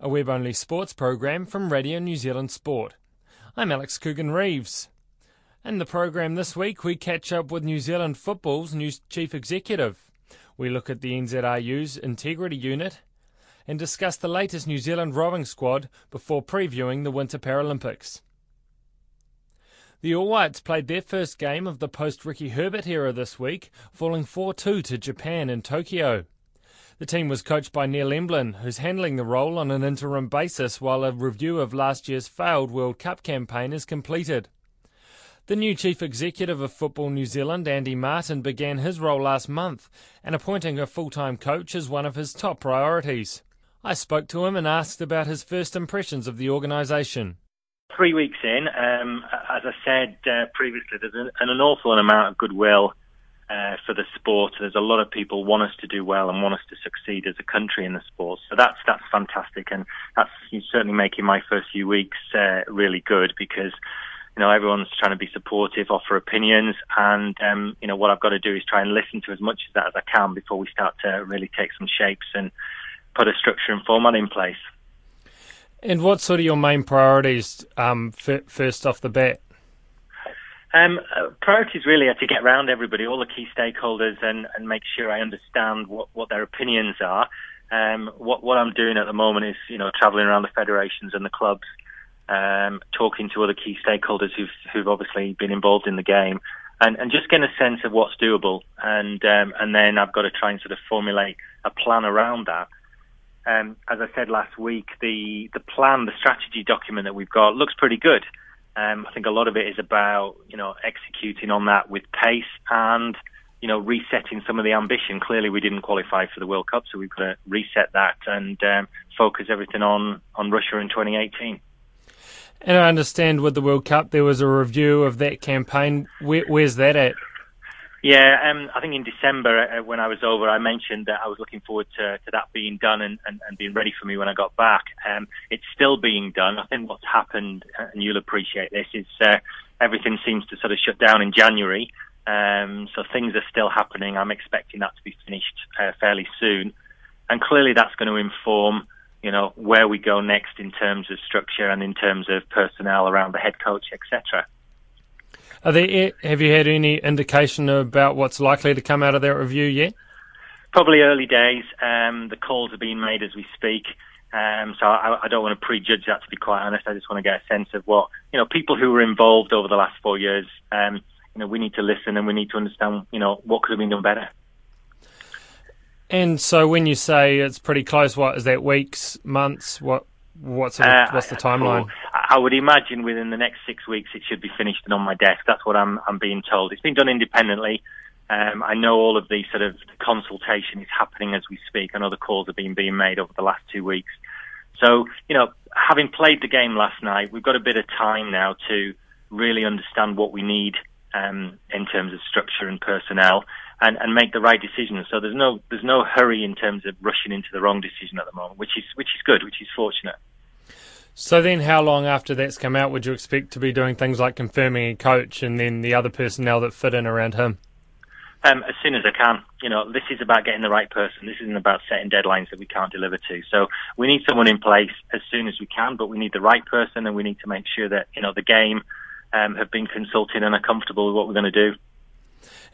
a web-only sports program from Radio New Zealand Sport. I'm Alex Coogan Reeves. In the program this week, we catch up with New Zealand Football's new chief executive. We look at the NZRU's integrity unit and discuss the latest New Zealand rowing squad before previewing the Winter Paralympics. The All Whites played their first game of the post Ricky Herbert era this week, falling 4 2 to Japan in Tokyo. The team was coached by Neil Emblen, who's handling the role on an interim basis while a review of last year's failed World Cup campaign is completed. The new chief executive of Football New Zealand, Andy Martin, began his role last month, and appointing a full time coach is one of his top priorities. I spoke to him and asked about his first impressions of the organisation. Three weeks in, um, as I said uh, previously, there's an, an awful amount of goodwill uh, for the sport. There's a lot of people want us to do well and want us to succeed as a country in the sport. So that's that's fantastic, and that's certainly making my first few weeks uh, really good because you know everyone's trying to be supportive, offer opinions, and um, you know what I've got to do is try and listen to as much of that as I can before we start to really take some shapes and put a structure and format in place. And what sort of your main priorities um, f- first off the bat? Um, uh, priorities really are to get around everybody, all the key stakeholders, and, and make sure I understand what, what their opinions are. Um, what, what I'm doing at the moment is, you know, travelling around the federations and the clubs, um, talking to other key stakeholders who've, who've obviously been involved in the game, and, and just getting a sense of what's doable. And um, and then I've got to try and sort of formulate a plan around that. Um, as I said last week, the the plan, the strategy document that we've got looks pretty good. Um, I think a lot of it is about you know executing on that with pace and you know resetting some of the ambition. Clearly, we didn't qualify for the World Cup, so we've got to reset that and um, focus everything on on Russia in 2018. And I understand with the World Cup, there was a review of that campaign. Where, where's that at? Yeah, um, I think in December uh, when I was over, I mentioned that I was looking forward to, to that being done and, and, and, being ready for me when I got back. Um, it's still being done. I think what's happened, uh, and you'll appreciate this, is uh, everything seems to sort of shut down in January. Um, so things are still happening. I'm expecting that to be finished uh, fairly soon, and clearly that's going to inform, you know, where we go next in terms of structure and in terms of personnel around the head coach, etc. Are there, have you had any indication about what's likely to come out of that review yet? Probably early days. Um, the calls are being made as we speak. Um, so I, I, don't want to prejudge that, to be quite honest. I just want to get a sense of what you know people who were involved over the last four years. Um, you know, we need to listen and we need to understand. You know, what could have been done better. And so, when you say it's pretty close, what is that? Weeks, months? What? What's the, uh, what's the timeline? I would imagine within the next six weeks it should be finished and on my desk. That's what I'm, I'm being told. It's been done independently. Um, I know all of the sort of consultation is happening as we speak. I know the calls have been being made over the last two weeks. So, you know, having played the game last night, we've got a bit of time now to really understand what we need um, in terms of structure and personnel and, and make the right decisions. So there's no there's no hurry in terms of rushing into the wrong decision at the moment, which is which is good, which is fortunate. So then, how long after that's come out would you expect to be doing things like confirming a coach and then the other personnel that fit in around him? Um, as soon as I can. You know, this is about getting the right person. This isn't about setting deadlines that we can't deliver to. So we need someone in place as soon as we can, but we need the right person, and we need to make sure that you know the game um, have been consulted and are comfortable with what we're going to do.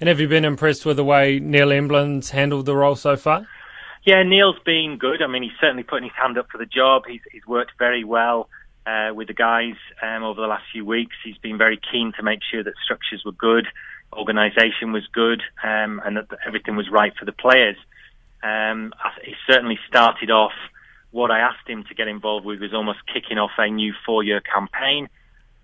And have you been impressed with the way Neil Emblen's handled the role so far? Yeah, Neil's been good. I mean, he's certainly putting his hand up for the job. He's, he's worked very well uh, with the guys um, over the last few weeks. He's been very keen to make sure that structures were good, organisation was good, um, and that everything was right for the players. Um, he certainly started off. What I asked him to get involved with was almost kicking off a new four-year campaign,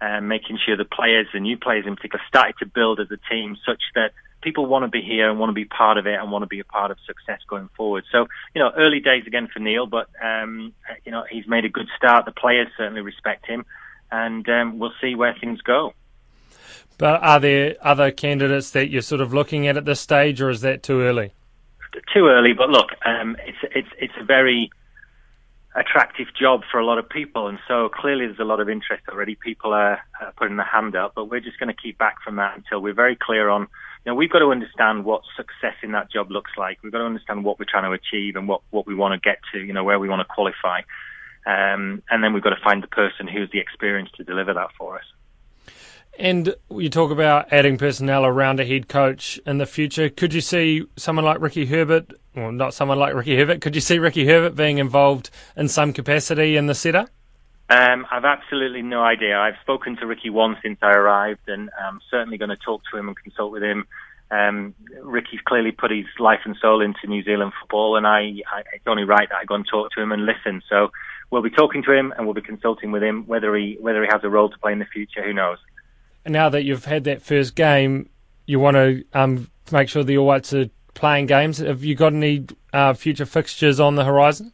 um, making sure the players, the new players in particular, started to build as a team such that people want to be here and want to be part of it and want to be a part of success going forward. So, you know, early days again for Neil, but um, you know he's made a good start. The players certainly respect him, and um, we'll see where things go. But are there other candidates that you're sort of looking at at this stage, or is that too early? Too early, but look, um, it's it's it's a very attractive job for a lot of people, and so clearly there's a lot of interest already. People are, are putting their hand up, but we're just going to keep back from that until we're very clear on. You know, we've got to understand what success in that job looks like. We've got to understand what we're trying to achieve and what what we want to get to. You know, where we want to qualify, um, and then we've got to find the person who's the experience to deliver that for us. And you talk about adding personnel around a head coach in the future. Could you see someone like Ricky Herbert, well, not someone like Ricky Herbert, could you see Ricky Herbert being involved in some capacity in the setup? Um, I've absolutely no idea. I've spoken to Ricky once since I arrived, and I'm certainly going to talk to him and consult with him. Um, Ricky's clearly put his life and soul into New Zealand football, and I, I, it's only right that I go and talk to him and listen. So we'll be talking to him, and we'll be consulting with him. Whether he whether he has a role to play in the future, who knows? Now that you've had that first game, you want to um, make sure the All Whites are playing games. Have you got any uh, future fixtures on the horizon?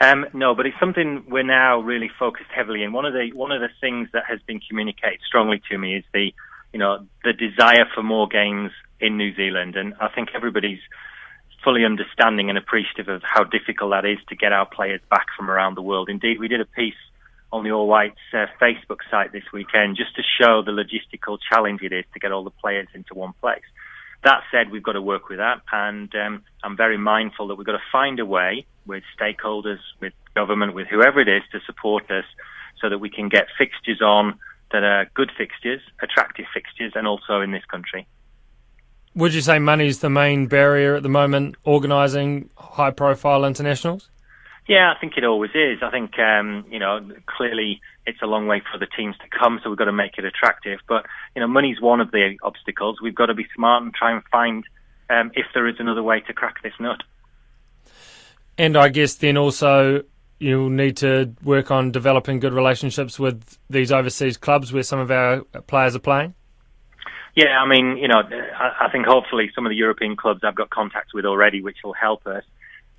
Um, no, but it's something we're now really focused heavily in. One of the one of the things that has been communicated strongly to me is the you know the desire for more games in New Zealand, and I think everybody's fully understanding and appreciative of how difficult that is to get our players back from around the world. Indeed, we did a piece on the All Whites uh, Facebook site this weekend just to show the logistical challenge it is to get all the players into one place. That said, we've got to work with that, and um, I'm very mindful that we've got to find a way with stakeholders, with government, with whoever it is to support us so that we can get fixtures on that are good fixtures, attractive fixtures, and also in this country. Would you say money is the main barrier at the moment organising high profile internationals? Yeah, I think it always is. I think um, you know clearly it's a long way for the teams to come, so we've got to make it attractive. But you know, money's one of the obstacles. We've got to be smart and try and find um, if there is another way to crack this nut. And I guess then also you'll need to work on developing good relationships with these overseas clubs where some of our players are playing. Yeah, I mean, you know, I, I think hopefully some of the European clubs I've got contacts with already, which will help us.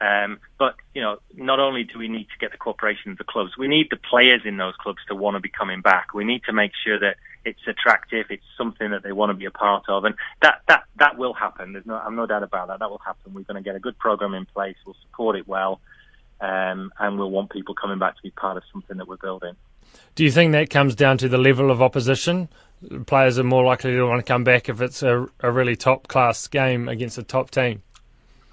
Um, but you know, not only do we need to get the cooperation of the clubs, we need the players in those clubs to want to be coming back. We need to make sure that it's attractive, it's something that they want to be a part of, and that that that will happen. There's no, I'm no doubt about that. That will happen. We're going to get a good program in place. We'll support it well, um, and we'll want people coming back to be part of something that we're building. Do you think that comes down to the level of opposition? Players are more likely to want to come back if it's a, a really top class game against a top team.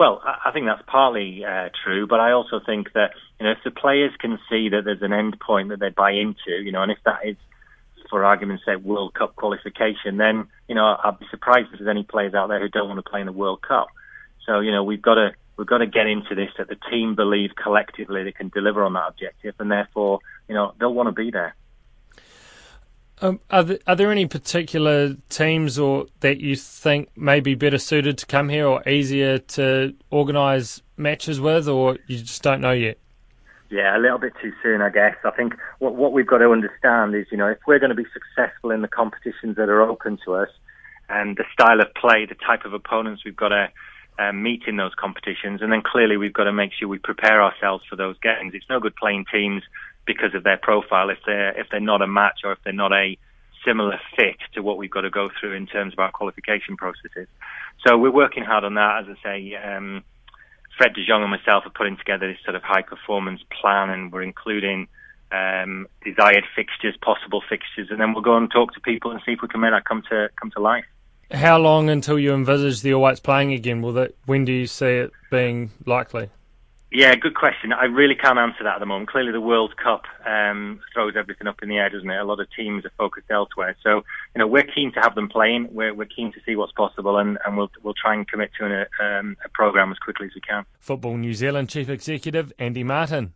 Well, I think that's partly uh, true, but I also think that you know if the players can see that there's an end point that they buy into, you know, and if that is, for argument's sake, World Cup qualification, then you know I'd be surprised if there's any players out there who don't want to play in the World Cup. So you know we've got to we've got to get into this that the team believe collectively they can deliver on that objective, and therefore you know they'll want to be there. Um, are, there, are there any particular teams or that you think may be better suited to come here or easier to organise matches with, or you just don't know yet? Yeah, a little bit too soon, I guess. I think what, what we've got to understand is, you know, if we're going to be successful in the competitions that are open to us, and the style of play, the type of opponents we've got to um, meet in those competitions, and then clearly we've got to make sure we prepare ourselves for those games. It's no good playing teams because of their profile if they're if they're not a match or if they're not a similar fit to what we've got to go through in terms of our qualification processes. So we're working hard on that. As I say, um, Fred De Jong and myself are putting together this sort of high performance plan, and we're including um, desired fixtures, possible fixtures, and then we'll go and talk to people and see if we can make that come to come to life. How long until you envisage the All Whites playing again? Will that? When do you see it being likely? Yeah, good question. I really can't answer that at the moment. Clearly, the World Cup um, throws everything up in the air, doesn't it? A lot of teams are focused elsewhere. So, you know, we're keen to have them playing. We're, we're keen to see what's possible, and, and we'll we'll try and commit to an, um, a program as quickly as we can. Football New Zealand Chief Executive Andy Martin.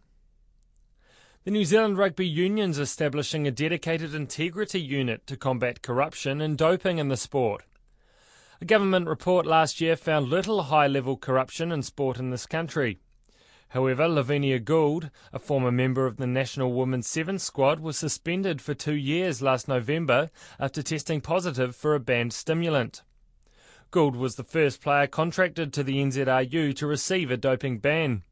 The New Zealand Rugby Union's establishing a dedicated integrity unit to combat corruption and doping in the sport. A government report last year found little high level corruption in sport in this country. However, Lavinia Gould, a former member of the National Women's Sevens squad, was suspended for two years last November after testing positive for a banned stimulant. Gould was the first player contracted to the NZRU to receive a doping ban.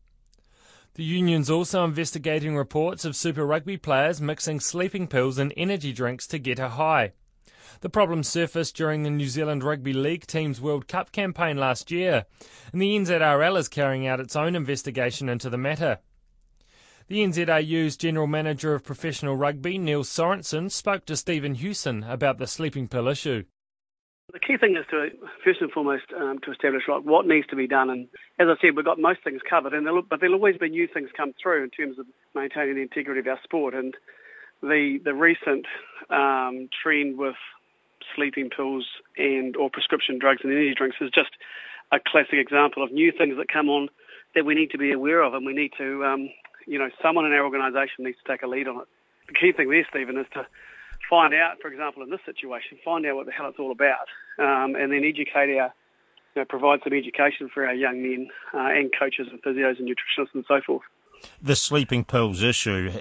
The union's also investigating reports of Super Rugby players mixing sleeping pills and energy drinks to get a high. The problem surfaced during the New Zealand Rugby League team's World Cup campaign last year, and the NZRL is carrying out its own investigation into the matter. The NZRU's General Manager of Professional Rugby, Neil Sorensen, spoke to Stephen Hewson about the sleeping pill issue. The key thing is to first and foremost um, to establish like what needs to be done, and as I said, we've got most things covered, and there'll, but there'll always be new things come through in terms of maintaining the integrity of our sport. And the the recent um, trend with sleeping pills and or prescription drugs and energy drinks is just a classic example of new things that come on that we need to be aware of, and we need to, um, you know, someone in our organisation needs to take a lead on it. The key thing there, Stephen, is to find out, for example, in this situation, find out what the hell it's all about, um, and then educate our, you know, provide some education for our young men uh, and coaches and physios and nutritionists and so forth. The sleeping pills issue,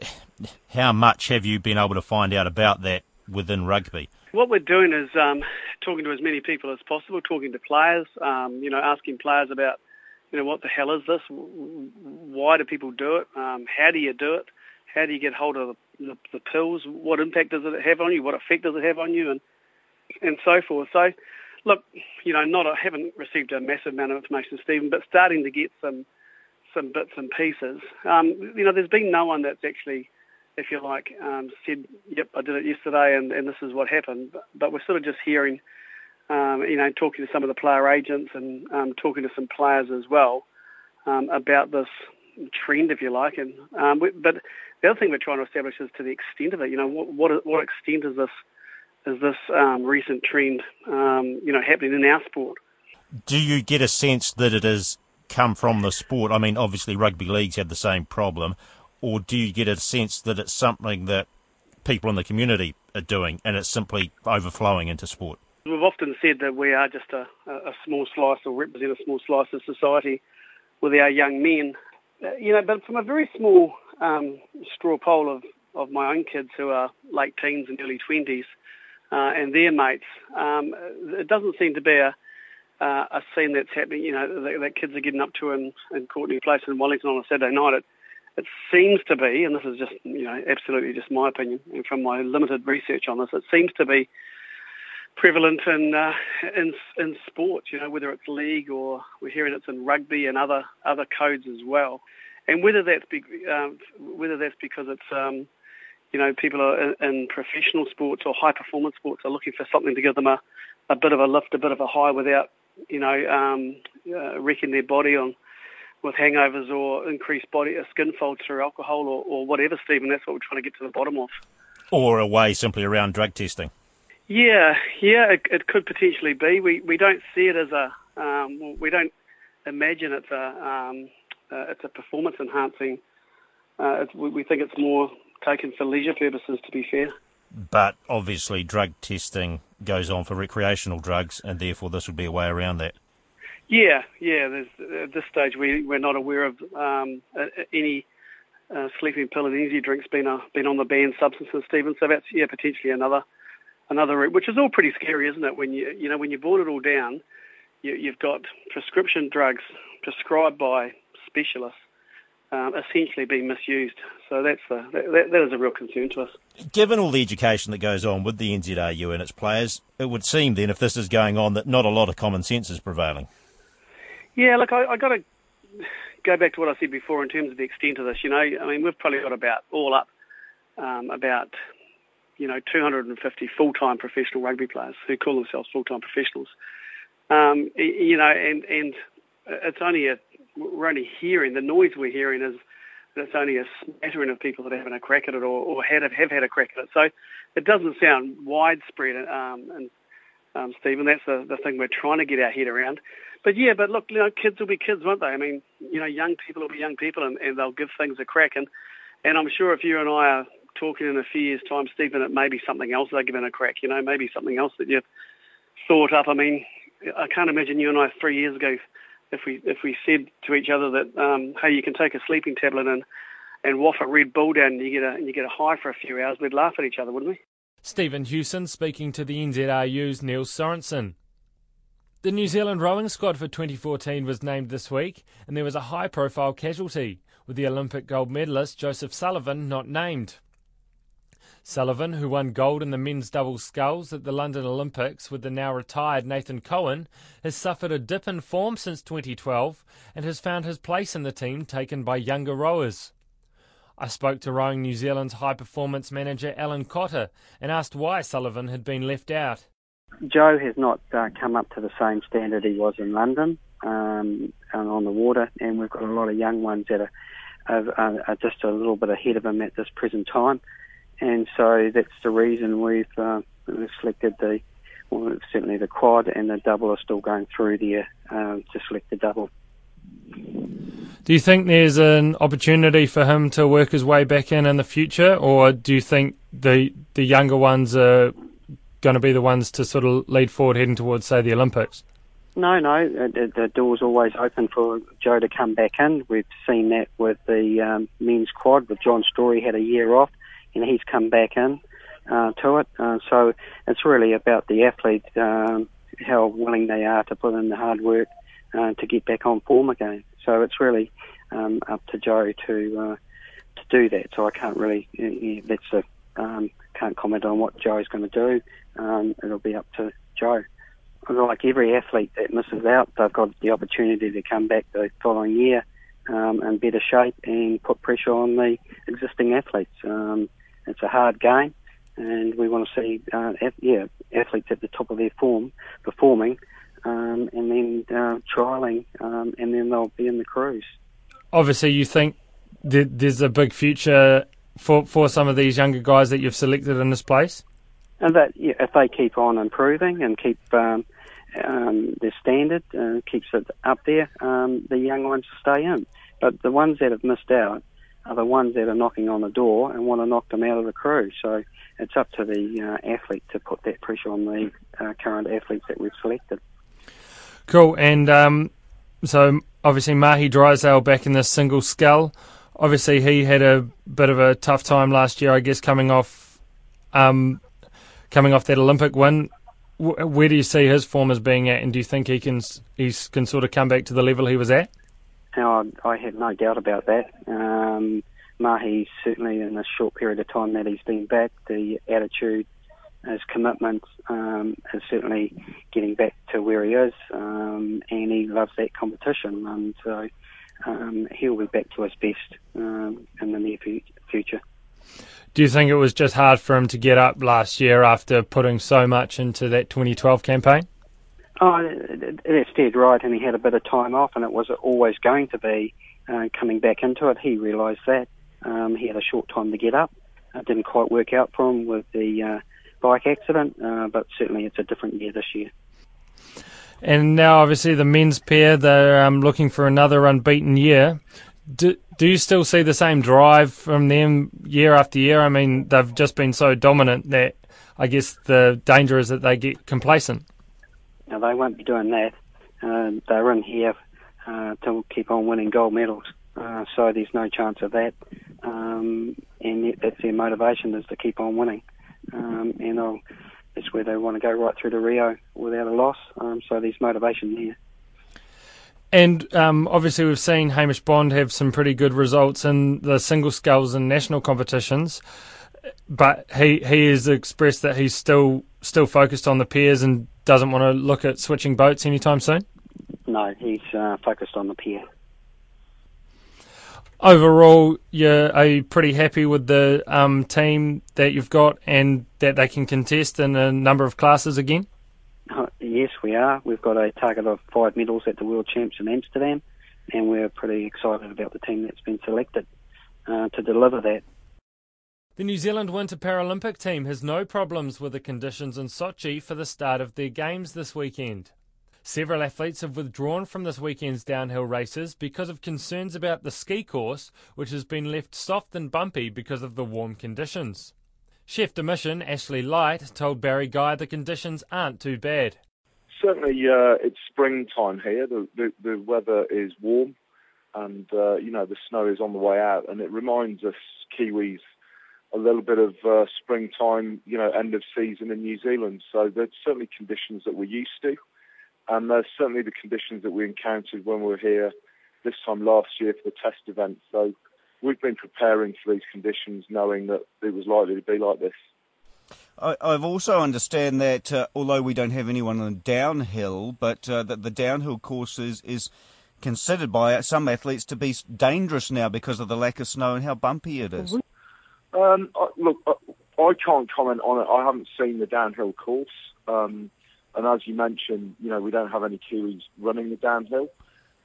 how much have you been able to find out about that within rugby? What we're doing is um, talking to as many people as possible, talking to players, um, you know, asking players about, you know, what the hell is this? Why do people do it? Um, how do you do it? How do you get hold of the, the, the pills? What impact does it have on you? What effect does it have on you? And and so forth. So, look, you know, not I haven't received a massive amount of information, Stephen, but starting to get some some bits and pieces. Um, you know, there's been no one that's actually if you like, um, said, "Yep, I did it yesterday, and, and this is what happened." But, but we're sort of just hearing, um, you know, talking to some of the player agents and um, talking to some players as well um, about this trend, if you like. And um, we, but the other thing we're trying to establish is to the extent of it. You know, what what, what extent is this is this recent trend, you know, happening in our sport? Do you get a sense that it has come from the sport? I mean, obviously, rugby leagues had the same problem or do you get a sense that it's something that people in the community are doing and it's simply overflowing into sport? We've often said that we are just a, a small slice or represent a small slice of society with our young men. Uh, you know, but from a very small um, straw poll of, of my own kids who are late teens and early 20s uh, and their mates, um, it doesn't seem to be a, uh, a scene that's happening, you know, that, that kids are getting up to in, in Courtenay Place in Wellington on a Saturday night. It, it seems to be, and this is just you know absolutely just my opinion and from my limited research on this, it seems to be prevalent in uh, in in sports. You know, whether it's league or we're hearing it's in rugby and other other codes as well. And whether that's be, um, whether that's because it's um, you know people are in, in professional sports or high performance sports are looking for something to give them a, a bit of a lift, a bit of a high without you know um, uh, wrecking their body on with hangovers or increased body uh, skin folds through alcohol or, or whatever, Stephen. That's what we're trying to get to the bottom of. Or a way simply around drug testing. Yeah, yeah, it, it could potentially be. We we don't see it as a um, we don't imagine it's a um, uh, it's a performance enhancing. Uh, we, we think it's more taken for leisure purposes. To be fair. But obviously, drug testing goes on for recreational drugs, and therefore this would be a way around that. Yeah, yeah. at this stage, we we're not aware of um, any uh, sleeping pill and energy drinks being a, been on the banned substances, Stephen. So that's yeah potentially another another route, which is all pretty scary, isn't it? When you you know when you boil it all down, you, you've got prescription drugs prescribed by specialists um, essentially being misused. So that's the, that, that is a real concern to us. Given all the education that goes on with the NZRU and its players, it would seem then, if this is going on, that not a lot of common sense is prevailing. Yeah, look, I, I got to go back to what I said before in terms of the extent of this. You know, I mean, we've probably got about all up um, about you know 250 full-time professional rugby players who call themselves full-time professionals. Um, you know, and and it's only a we're only hearing the noise we're hearing is that it's only a smattering of people that are having a crack at it or, or had, have had a crack at it. So it doesn't sound widespread. Um, and um, Stephen, that's the, the thing we're trying to get our head around but yeah, but look, you know, kids will be kids, won't they? I mean, you know, young people will be young people, and, and they'll give things a crack. And and I'm sure if you and I are talking in a few years' time, Stephen, it may be something else they're giving a crack. You know, maybe something else that you've thought up. I mean, I can't imagine you and I three years ago, if we if we said to each other that, um, hey, you can take a sleeping tablet and and waft a Red Bull down, and you get a and you get a high for a few hours, we'd laugh at each other, wouldn't we? Stephen Hewson speaking to the NZRU's Neil Sorensen. The New Zealand rowing squad for 2014 was named this week, and there was a high profile casualty, with the Olympic gold medalist Joseph Sullivan not named. Sullivan, who won gold in the men's double sculls at the London Olympics with the now retired Nathan Cohen, has suffered a dip in form since 2012 and has found his place in the team taken by younger rowers. I spoke to Rowing New Zealand's high performance manager Alan Cotter and asked why Sullivan had been left out. Joe has not uh, come up to the same standard he was in London um, on the water, and we've got a lot of young ones that are, are, are, just a little bit ahead of him at this present time, and so that's the reason we've, uh, selected the well, certainly the quad and the double are still going through there uh, to select the double. Do you think there's an opportunity for him to work his way back in in the future, or do you think the the younger ones are going to be the ones to sort of lead forward heading towards, say, the Olympics? No, no. The, the door's always open for Joe to come back in. We've seen that with the um, men's quad, with John Storey had a year off, and he's come back in uh, to it. Uh, so it's really about the athlete, um, how willing they are to put in the hard work uh, to get back on form again. So it's really um, up to Joe to uh, to do that. So I can't really. Uh, that's a um, can't comment on what Joe's going to do. Um, it'll be up to Joe. Like every athlete that misses out, they've got the opportunity to come back the following year um, in better shape and put pressure on the existing athletes. Um, it's a hard game, and we want to see, uh, yeah, athletes at the top of their form performing, um, and then uh, trialing, um, and then they'll be in the crews. Obviously, you think there's a big future for for some of these younger guys that you've selected in this place? And that yeah, if they keep on improving and keep um, um, their standard uh, keeps it up there, um, the young ones stay in. But the ones that have missed out are the ones that are knocking on the door and want to knock them out of the crew. So it's up to the uh, athlete to put that pressure on the uh, current athletes that we've selected. Cool. And um, so obviously Mahé Drysdale back in this single scull obviously he had a bit of a tough time last year, I guess, coming off um, coming off that Olympic win. Where do you see his form as being at, and do you think he can he can sort of come back to the level he was at? Oh, I have no doubt about that. Um, Mahé certainly in this short period of time that he's been back, the attitude, his commitment um, is certainly getting back to where he is, um, and he loves that competition. And so um, he'll be back to his best um, in the near future. Do you think it was just hard for him to get up last year after putting so much into that 2012 campaign? Oh, that's dead right, and he had a bit of time off, and it was always going to be uh, coming back into it. He realised that. Um, he had a short time to get up. It didn't quite work out for him with the uh, bike accident, uh, but certainly it's a different year this year. And now, obviously, the men's pair, they're um, looking for another unbeaten year. Do, do you still see the same drive from them year after year? I mean, they've just been so dominant that I guess the danger is that they get complacent. No, they won't be doing that. Uh, they're in here uh, to keep on winning gold medals, uh, so there's no chance of that. Um, and that's their motivation is to keep on winning. Um, and I'll it's where they want to go right through to Rio without a loss. Um, so there's motivation there. And um, obviously, we've seen Hamish Bond have some pretty good results in the single sculls and national competitions. But he he has expressed that he's still still focused on the piers and doesn't want to look at switching boats anytime soon. No, he's uh, focused on the pier. overall, you're are you pretty happy with the um, team that you've got and that they can contest in a number of classes again? Uh, yes, we are. We've got a target of five medals at the World Champs in Amsterdam, and we're pretty excited about the team that's been selected uh, to deliver that. The New Zealand Winter Paralympic team has no problems with the conditions in Sochi for the start of their games this weekend. Several athletes have withdrawn from this weekend's downhill races because of concerns about the ski course, which has been left soft and bumpy because of the warm conditions. Chef de mission Ashley Light told Barry Guy the conditions aren't too bad. Certainly, uh, it's springtime here. The, the, the weather is warm, and uh, you know the snow is on the way out, and it reminds us Kiwis a little bit of uh, springtime, you know, end of season in New Zealand. So there's certainly conditions that we're used to. and there's certainly the conditions that we encountered when we were here this time last year for the test event. So we've been preparing for these conditions, knowing that it was likely to be like this. I, have also understand that uh, although we don't have anyone on downhill, but uh, that the downhill course is, is considered by some athletes to be dangerous now because of the lack of snow and how bumpy it is. Um, look, I can't comment on it. I haven't seen the downhill course, um, and as you mentioned, you know we don't have any Kiwis running the downhill.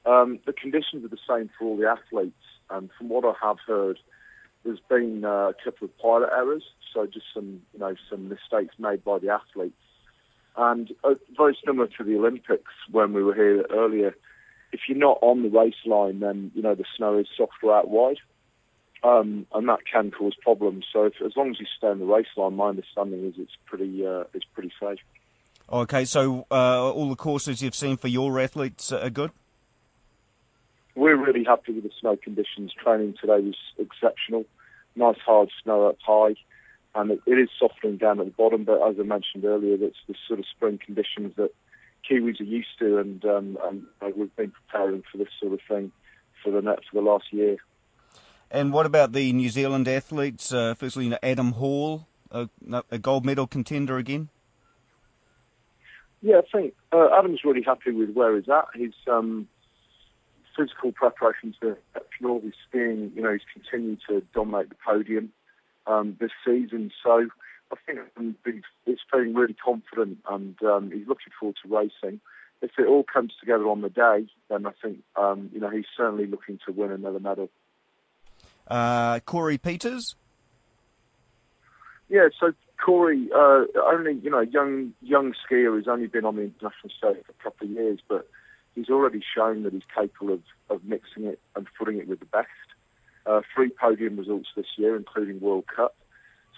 Um, the conditions are the same for all the athletes, and from what I have heard, there's been uh, a couple of pilot errors, so just some, you know, some mistakes made by the athletes. And uh, very similar to the Olympics when we were here earlier, if you're not on the race line, then you know the snow is softer out wide, um, and that can cause problems. So if, as long as you stay on the race line, my understanding is it's pretty uh, it's pretty safe. Okay, so uh, all the courses you've seen for your athletes are good we're really happy with the snow conditions. Training today was exceptional. Nice hard snow up high, and it, it is softening down at the bottom. But as I mentioned earlier, that's the sort of spring conditions that Kiwis are used to, and, um, and uh, we've been preparing for this sort of thing for the net for the last year. And what about the New Zealand athletes? Uh, firstly, you know, Adam Hall, a, a, gold medal contender again. Yeah, I think uh, Adam's really happy with where he's at. His um, physical preparations exceptional. He's skiing, you know, he's continued to dominate the podium um, this season. So I think he's feeling really confident and um, he's looking forward to racing. If it all comes together on the day, then I think, um, you know, he's certainly looking to win another medal. Uh, Corey Peters? Yeah, so Corey, uh, only, you know, young young skier who's only been on the international stage for a couple of years, but he's already shown that he's capable of, of mixing it and footing it with the best. Uh, three podium results this year, including World Cup.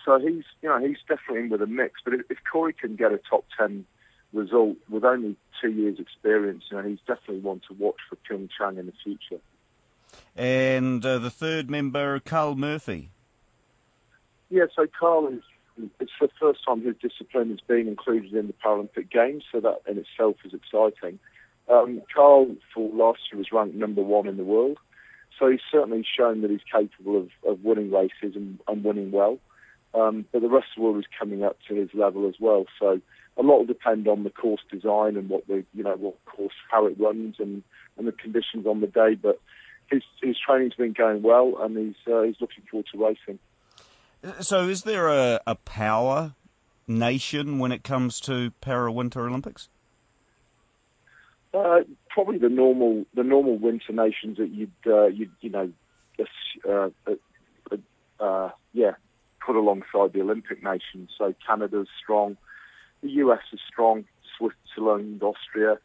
So he's, you know, he's definitely in with a mix. But if, if Corey can get a top ten result with only two years' experience, you know, he's definitely one to watch for Pyeongchang in the future. And uh, the third member, Carl Murphy. Yeah, so Carl is. It's the first time his discipline has been included in the Paralympic Games, so that in itself is exciting. Um, Carl, for last year, was ranked number one in the world. So he's certainly shown that he's capable of, of winning races and, and winning well. Um, but the rest of the world is coming up to his level as well. So a lot will depend on the course design and what the you know what course how it runs and, and the conditions on the day. But his his training's been going well, and he's uh, he's looking forward to racing. So, is there a, a power nation when it comes to Para Winter Olympics? Uh, probably the normal the normal winter nations that you'd uh, you you know uh, uh, uh, yeah put alongside the Olympic nations. So Canada's strong, the US is strong, Switzerland, Austria.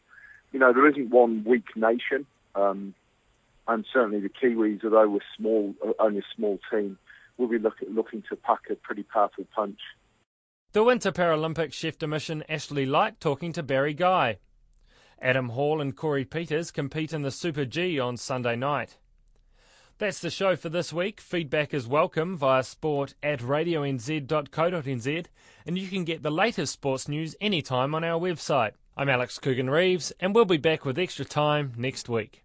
You know there isn't one weak nation, um, and certainly the Kiwis, although we're small, uh, only a small team, will be look, looking to pack a pretty powerful punch. The Winter Paralympics chef de mission Ashley Light talking to Barry Guy. Adam Hall and Corey Peters compete in the Super G on Sunday night. That's the show for this week. Feedback is welcome via sport at radionz.co.nz, and you can get the latest sports news anytime on our website. I'm Alex Coogan Reeves, and we'll be back with extra time next week.